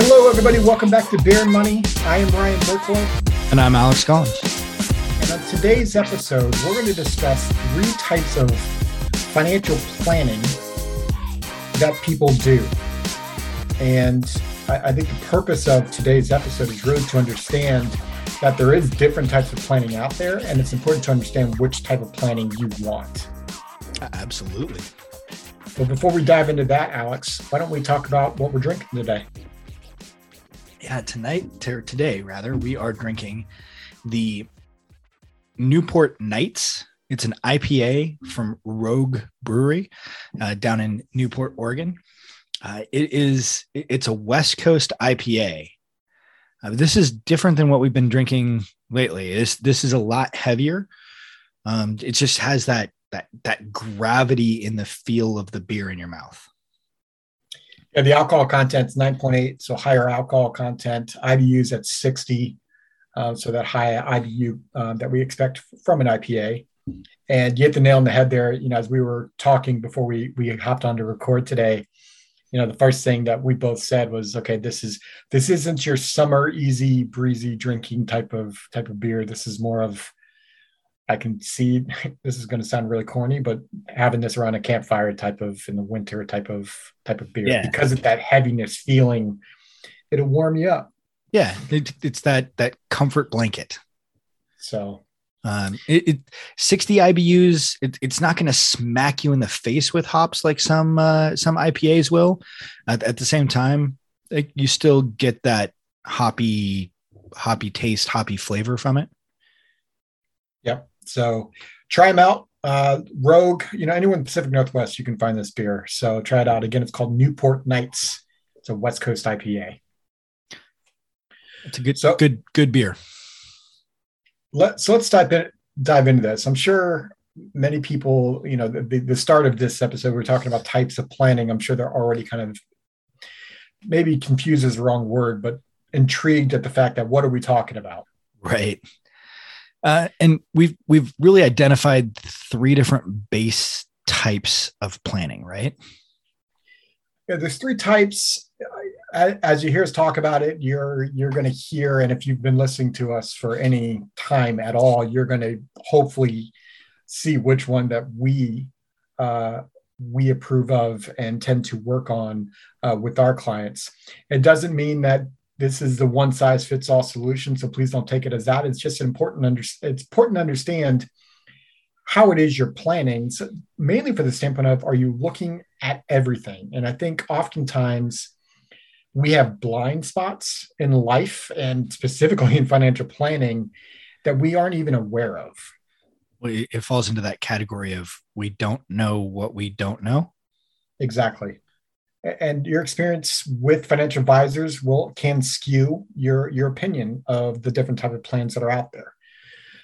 Hello, everybody. Welcome back to Beer and Money. I am Ryan Burklow. And I'm Alex Collins. And on today's episode, we're going to discuss three types of financial planning that people do. And I, I think the purpose of today's episode is really to understand that there is different types of planning out there, and it's important to understand which type of planning you want. Absolutely. But before we dive into that, Alex, why don't we talk about what we're drinking today? Yeah, tonight, today rather, we are drinking the Newport Nights. It's an IPA from Rogue Brewery uh, down in Newport, Oregon. Uh, it is it's a West Coast IPA. Uh, this is different than what we've been drinking lately. This this is a lot heavier. Um, it just has that that that gravity in the feel of the beer in your mouth. Yeah, the alcohol content is 9.8, so higher alcohol content. IBUs at 60, uh, so that high IBU uh, that we expect from an IPA. And you hit the nail on the head there. You know, as we were talking before we we hopped on to record today, you know the first thing that we both said was okay this is this isn't your summer easy breezy drinking type of type of beer this is more of i can see this is going to sound really corny but having this around a campfire type of in the winter type of type of beer yeah. because of that heaviness feeling it'll warm you up yeah it, it's that that comfort blanket so um, it, it 60 IBUs, it, it's not going to smack you in the face with hops like some uh, some IPAs will. At, at the same time, it, you still get that hoppy hoppy taste, hoppy flavor from it. Yep. So try them out. Uh, Rogue, you know, anyone in Pacific Northwest, you can find this beer. So try it out. Again, it's called Newport Nights. It's a West Coast IPA. It's a good, so, good, good beer let so let's dive in, dive into this. I'm sure many people, you know, the, the start of this episode, we're talking about types of planning. I'm sure they're already kind of maybe confused is the wrong word, but intrigued at the fact that what are we talking about? Right. Uh, and we've we've really identified three different base types of planning, right? Yeah, there's three types as you hear us talk about it, you're you're going to hear, and if you've been listening to us for any time at all, you're going to hopefully see which one that we uh, we approve of and tend to work on uh, with our clients. It doesn't mean that this is the one size fits all solution, so please don't take it as that. It's just important. Under, it's important to understand how it is you're planning, so mainly for the standpoint of are you looking at everything? And I think oftentimes we have blind spots in life and specifically in financial planning that we aren't even aware of. Well, it falls into that category of we don't know what we don't know. Exactly. And your experience with financial advisors will can skew your your opinion of the different type of plans that are out there.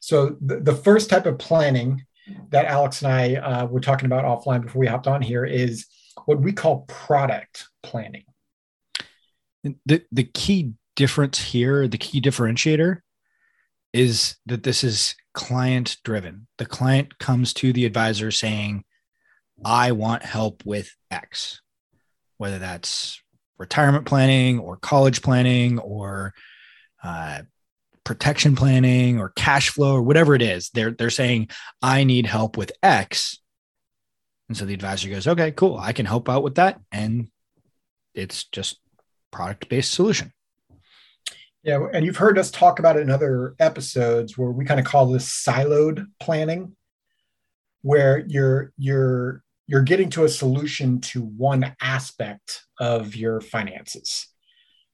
So the, the first type of planning that Alex and I uh, were talking about offline before we hopped on here is what we call product planning the the key difference here, the key differentiator is that this is client driven. The client comes to the advisor saying, I want help with X, whether that's retirement planning or college planning or uh, protection planning or cash flow or whatever it is. They're, they're saying, I need help with X. And so the advisor goes, okay, cool. I can help out with that. And it's just product based solution. Yeah, and you've heard us talk about it in other episodes where we kind of call this siloed planning, where you're you're you're getting to a solution to one aspect of your finances,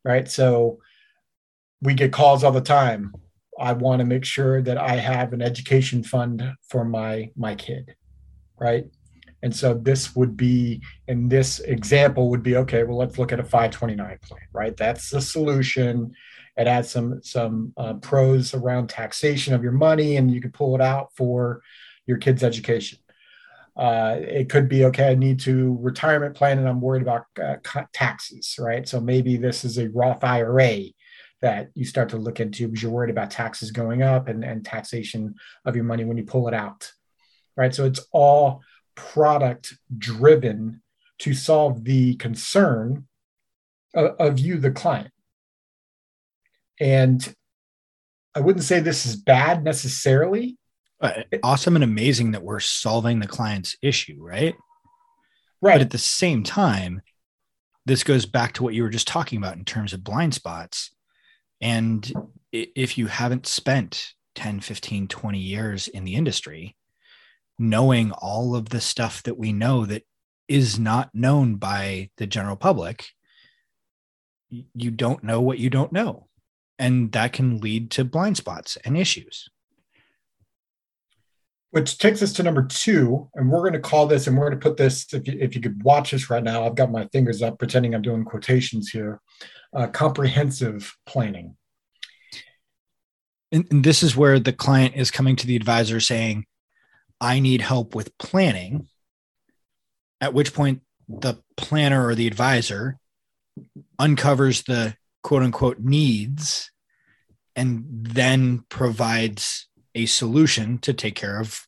right? So we get calls all the time. I want to make sure that I have an education fund for my my kid, right? And so this would be, in this example, would be okay. Well, let's look at a 529 plan, right? That's the solution. It adds some some uh, pros around taxation of your money, and you can pull it out for your kid's education. Uh, it could be okay. I need to retirement plan, and I'm worried about uh, taxes, right? So maybe this is a Roth IRA that you start to look into because you're worried about taxes going up and, and taxation of your money when you pull it out, right? So it's all product driven to solve the concern of, of you, the client. And I wouldn't say this is bad necessarily. Awesome and amazing that we're solving the client's issue, right? Right. But at the same time, this goes back to what you were just talking about in terms of blind spots. And if you haven't spent 10, 15, 20 years in the industry, knowing all of the stuff that we know that is not known by the general public, you don't know what you don't know and that can lead to blind spots and issues which takes us to number two and we're going to call this and we're going to put this if you, if you could watch this right now i've got my fingers up pretending i'm doing quotations here uh, comprehensive planning. And, and this is where the client is coming to the advisor saying i need help with planning at which point the planner or the advisor uncovers the quote unquote needs and then provides a solution to take care of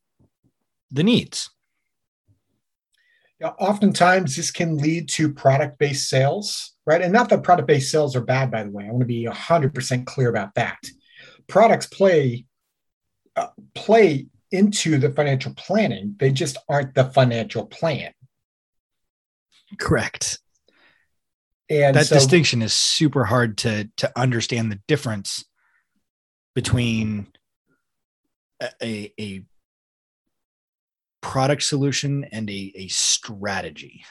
the needs. Yeah, oftentimes this can lead to product based sales, right? And not that product based sales are bad, by the way. I want to be 100% clear about that. Products play uh, play into the financial planning, they just aren't the financial plan. Correct. And that so, distinction is super hard to to understand the difference between a, a product solution and a, a strategy.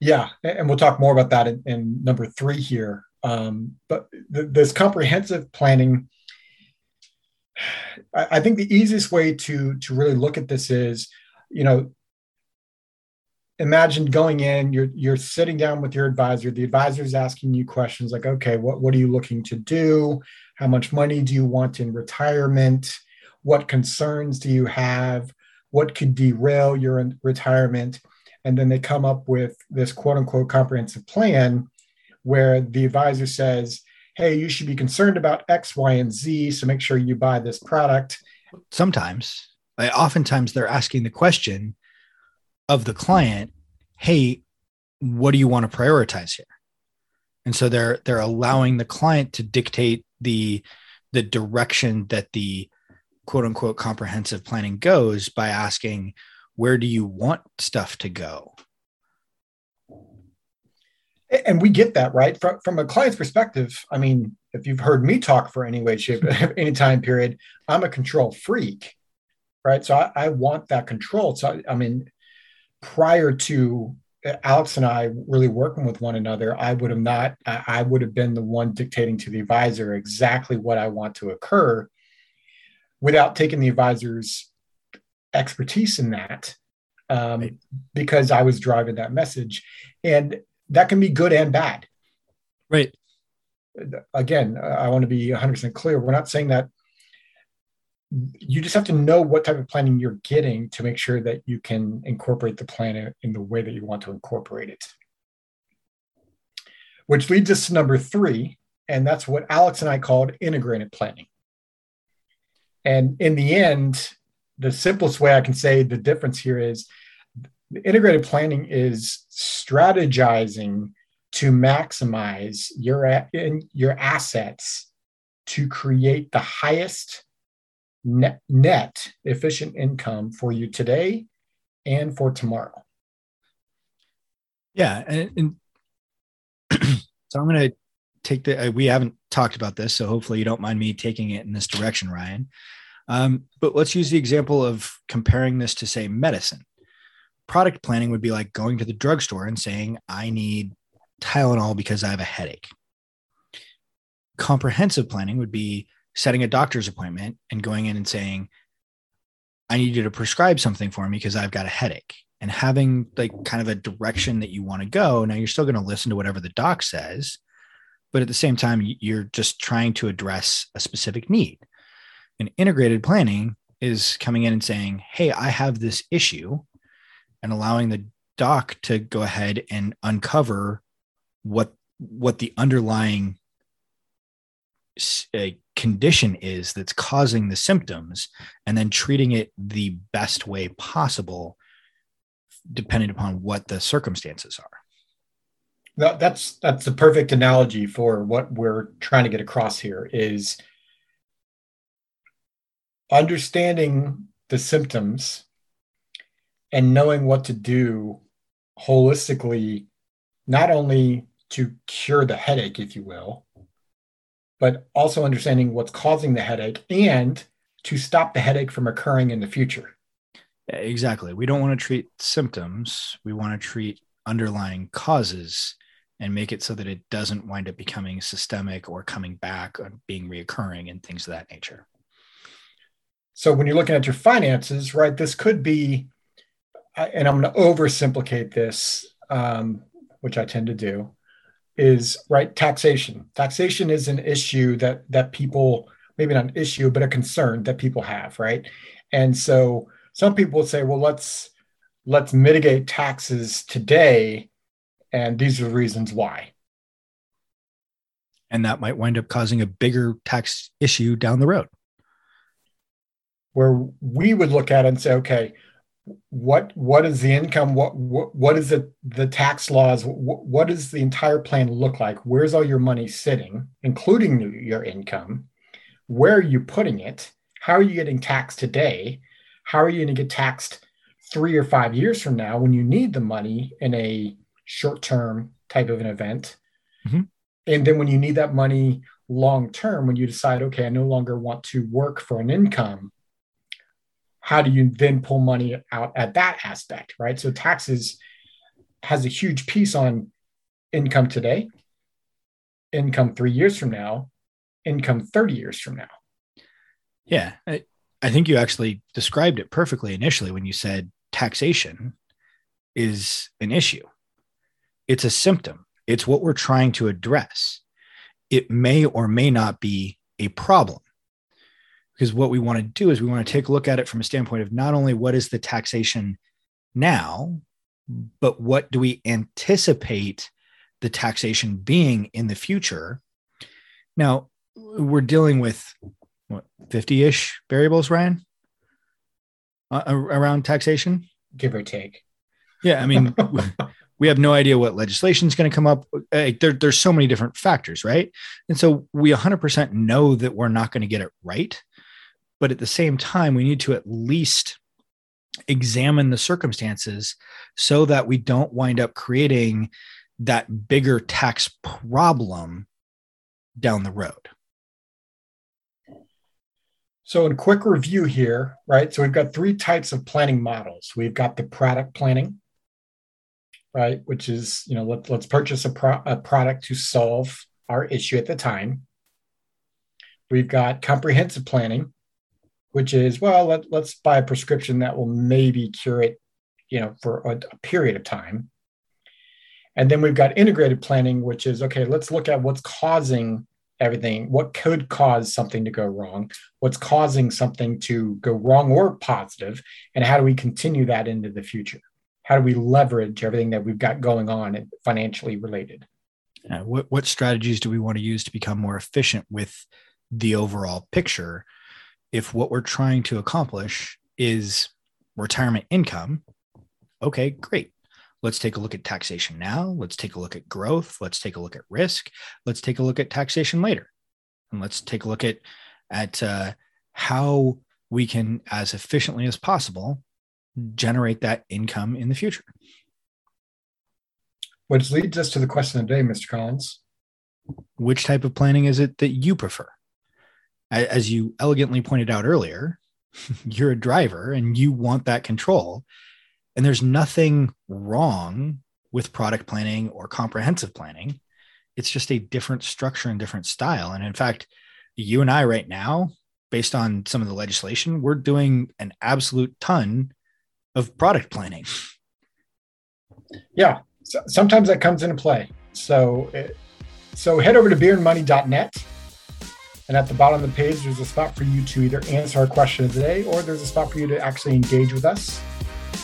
Yeah, and we'll talk more about that in, in number three here. Um, but th- this comprehensive planning, I, I think the easiest way to to really look at this is, you know, imagine going in you're you're sitting down with your advisor the advisor is asking you questions like okay what what are you looking to do how much money do you want in retirement? What concerns do you have? What could derail your retirement? And then they come up with this quote unquote comprehensive plan where the advisor says hey you should be concerned about x y and z so make sure you buy this product. Sometimes oftentimes they're asking the question of the client, hey, what do you want to prioritize here? And so they're they're allowing the client to dictate the the direction that the quote unquote comprehensive planning goes by asking where do you want stuff to go? And we get that right? From, from a client's perspective i mean if you've heard me talk for any way shape any time period i'm a control freak right? So I, I want that control. So i mean prior to Alex and I really working with one another, I would have not, I would have been the one dictating to the advisor exactly what I want to occur without taking the advisor's expertise in that um, right. because I was driving that message. And that can be good and bad. Right. Again, I want to be 100% clear. We're not saying that you just have to know what type of planning you're getting to make sure that you can incorporate the plan in the way that you want to incorporate it. Which leads us to number three, and that's what Alex and I called integrated planning. And in the end, the simplest way I can say the difference here is integrated planning is strategizing to maximize your, your assets to create the highest net, net efficient income for you today and for tomorrow. Yeah. And, and so I'm going to take the, uh, we haven't talked about this, so hopefully you don't mind me taking it in this direction, Ryan. Um, but let's use the example of comparing this to, say, medicine. Product planning would be like going to the drugstore and saying, I need Tylenol because I have a headache. Comprehensive planning would be setting a doctor's appointment and going in and saying, I need you to prescribe something for me because I've got a headache and having like kind of a direction that you want to go. Now you're still going to listen to whatever the doc says, but at the same time, you're just trying to address a specific need. And integrated planning is coming in and saying, Hey, I have this issue, and allowing the doc to go ahead and uncover what what the underlying condition is that's causing the symptoms and then treating it the best way possible depending upon what the circumstances are. No, that's that's the perfect analogy for what we're trying to get across here is understanding the symptoms and knowing what to do holistically, not only to cure the headache, if you will, but also understanding what's causing the headache and to stop the headache from occurring in the future. Exactly. We don't want to treat symptoms. We want to treat underlying causes and make it so that it doesn't wind up becoming systemic or coming back or being reoccurring and things of that nature. So when you're looking at your finances, right, this could be, and I'm going to oversimplify this, um, which I tend to do, is right taxation. Taxation is an issue that that people maybe not an issue, but a concern that people have, right? And so some people say, well, let's let's mitigate taxes today, and these are the reasons why. And that might wind up causing a bigger tax issue down the road where we would look at it and say, okay, what what is the income? What what, what is it? The tax laws? What, what does the entire plan look like? Where's all your money sitting, including your income? Where are you putting it? How are you getting taxed today? How are you going to get taxed three or five years from now when you need the money in a short term type of an event? Mm-hmm. And then when you need that money long term, when you decide, okay, I no longer want to work for an income, how do you then pull money out at that aspect, right? So taxes has a huge piece on income today, income three years from now, income 30 years from now. Yeah. I, I think you actually described it perfectly initially when you said taxation is an issue. It's a symptom, it's what we're trying to address. It may or may not be a problem because what we want to do is we want to take a look at it from a standpoint of not only what is the taxation now, but what do we anticipate the taxation being in the future? Now, we're dealing with what 50-ish variables, Ryan, uh, around taxation, give or take. Yeah, I mean, we have no idea what legislation is going to come up. There, there's so many different factors, right? And so we 100% know that we're not going to get it right. But at the same time, we need to at least examine the circumstances so that we don't wind up creating that bigger tax problem down the road. So, in quick review here, right? So, we've got three types of planning models. We've got the product planning, right? Which is, you know, let, let's purchase a, pro- a product to solve our issue at the time. We've got comprehensive planning, which is well let, let's buy a prescription that will maybe cure it you know for a, a, period of time. And then we've got integrated planning which is okay let's look at what's causing everything. What could cause something to go wrong? What's causing something to go wrong or positive? And how do we continue that into the future? How do we leverage everything that we've got going on financially related? Uh, what, what strategies do we want to use to become more efficient with the overall picture if what we're trying to accomplish is retirement income, okay, great. Let's take a look at taxation now. Let's take a look at growth. Let's take a look at risk. Let's take a look at taxation later. And let's take a look at, at uh, how we can, as efficiently as possible, generate that income in the future. Which leads us to the question of the day, Mr. Collins. Which type of planning is it that you prefer? As you elegantly pointed out earlier, you're a driver and you want that control. And there's nothing wrong with product planning or comprehensive planning. It's just a different structure and different style. And in fact, you and I right now, based on some of the legislation, we're doing an absolute ton of product planning. Yeah, sometimes that comes into play. So, eh, so head over to beerandmoney.net and at the bottom of the page, there's a spot for you to either answer our question of the day or there's a spot for you to actually engage with us.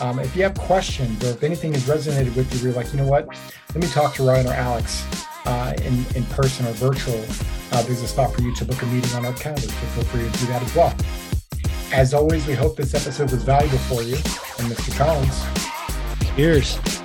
Um, if you have questions or if anything has resonated with you, you're like, you know what, let me talk to Ryan or Alex uh, in, in person or virtual, uh, there's a spot for you to book a meeting on our calendar. So feel free to do that as well. As always, we hope this episode was valuable for you. And Mr. Collins. Cheers.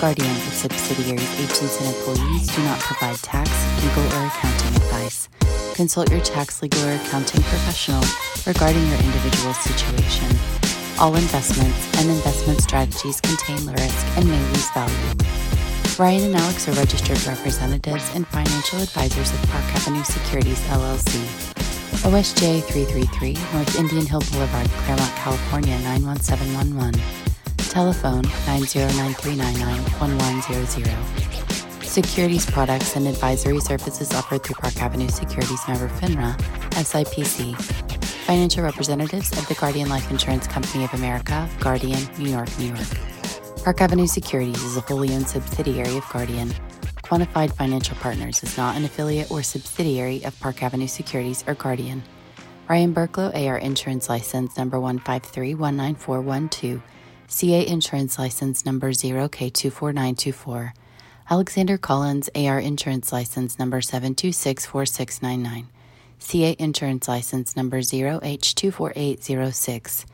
Guardian, its subsidiaries, agents, and employees do not provide tax, legal, or accounting advice. Consult your tax, legal, or accounting professional regarding your individual situation. All investments and investment strategies contain risk and may lose value. Ryan and Alex are registered representatives and financial advisors of Park Avenue Securities LLC. OSJ 333, North Indian Hill Boulevard, Claremont, California 91711. Telephone 909-399-1100. Securities products and advisory services offered through Park Avenue Securities member FINRA, SIPC. Financial representatives of the Guardian Life Insurance Company of America, Guardian, New York, New York. Park Avenue Securities is a wholly owned subsidiary of Guardian. Quantified Financial Partners is not an affiliate or subsidiary of Park Avenue Securities or Guardian. Ryan Burklow, AR Insurance License Number 153-19412, CA Insurance License Number 0K24924. Alexander Collins, AR Insurance License Number 7264699. CA Insurance License Number 0H24806.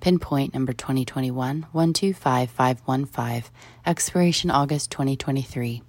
Pinpoint number 2021 125515. Expiration August 2023.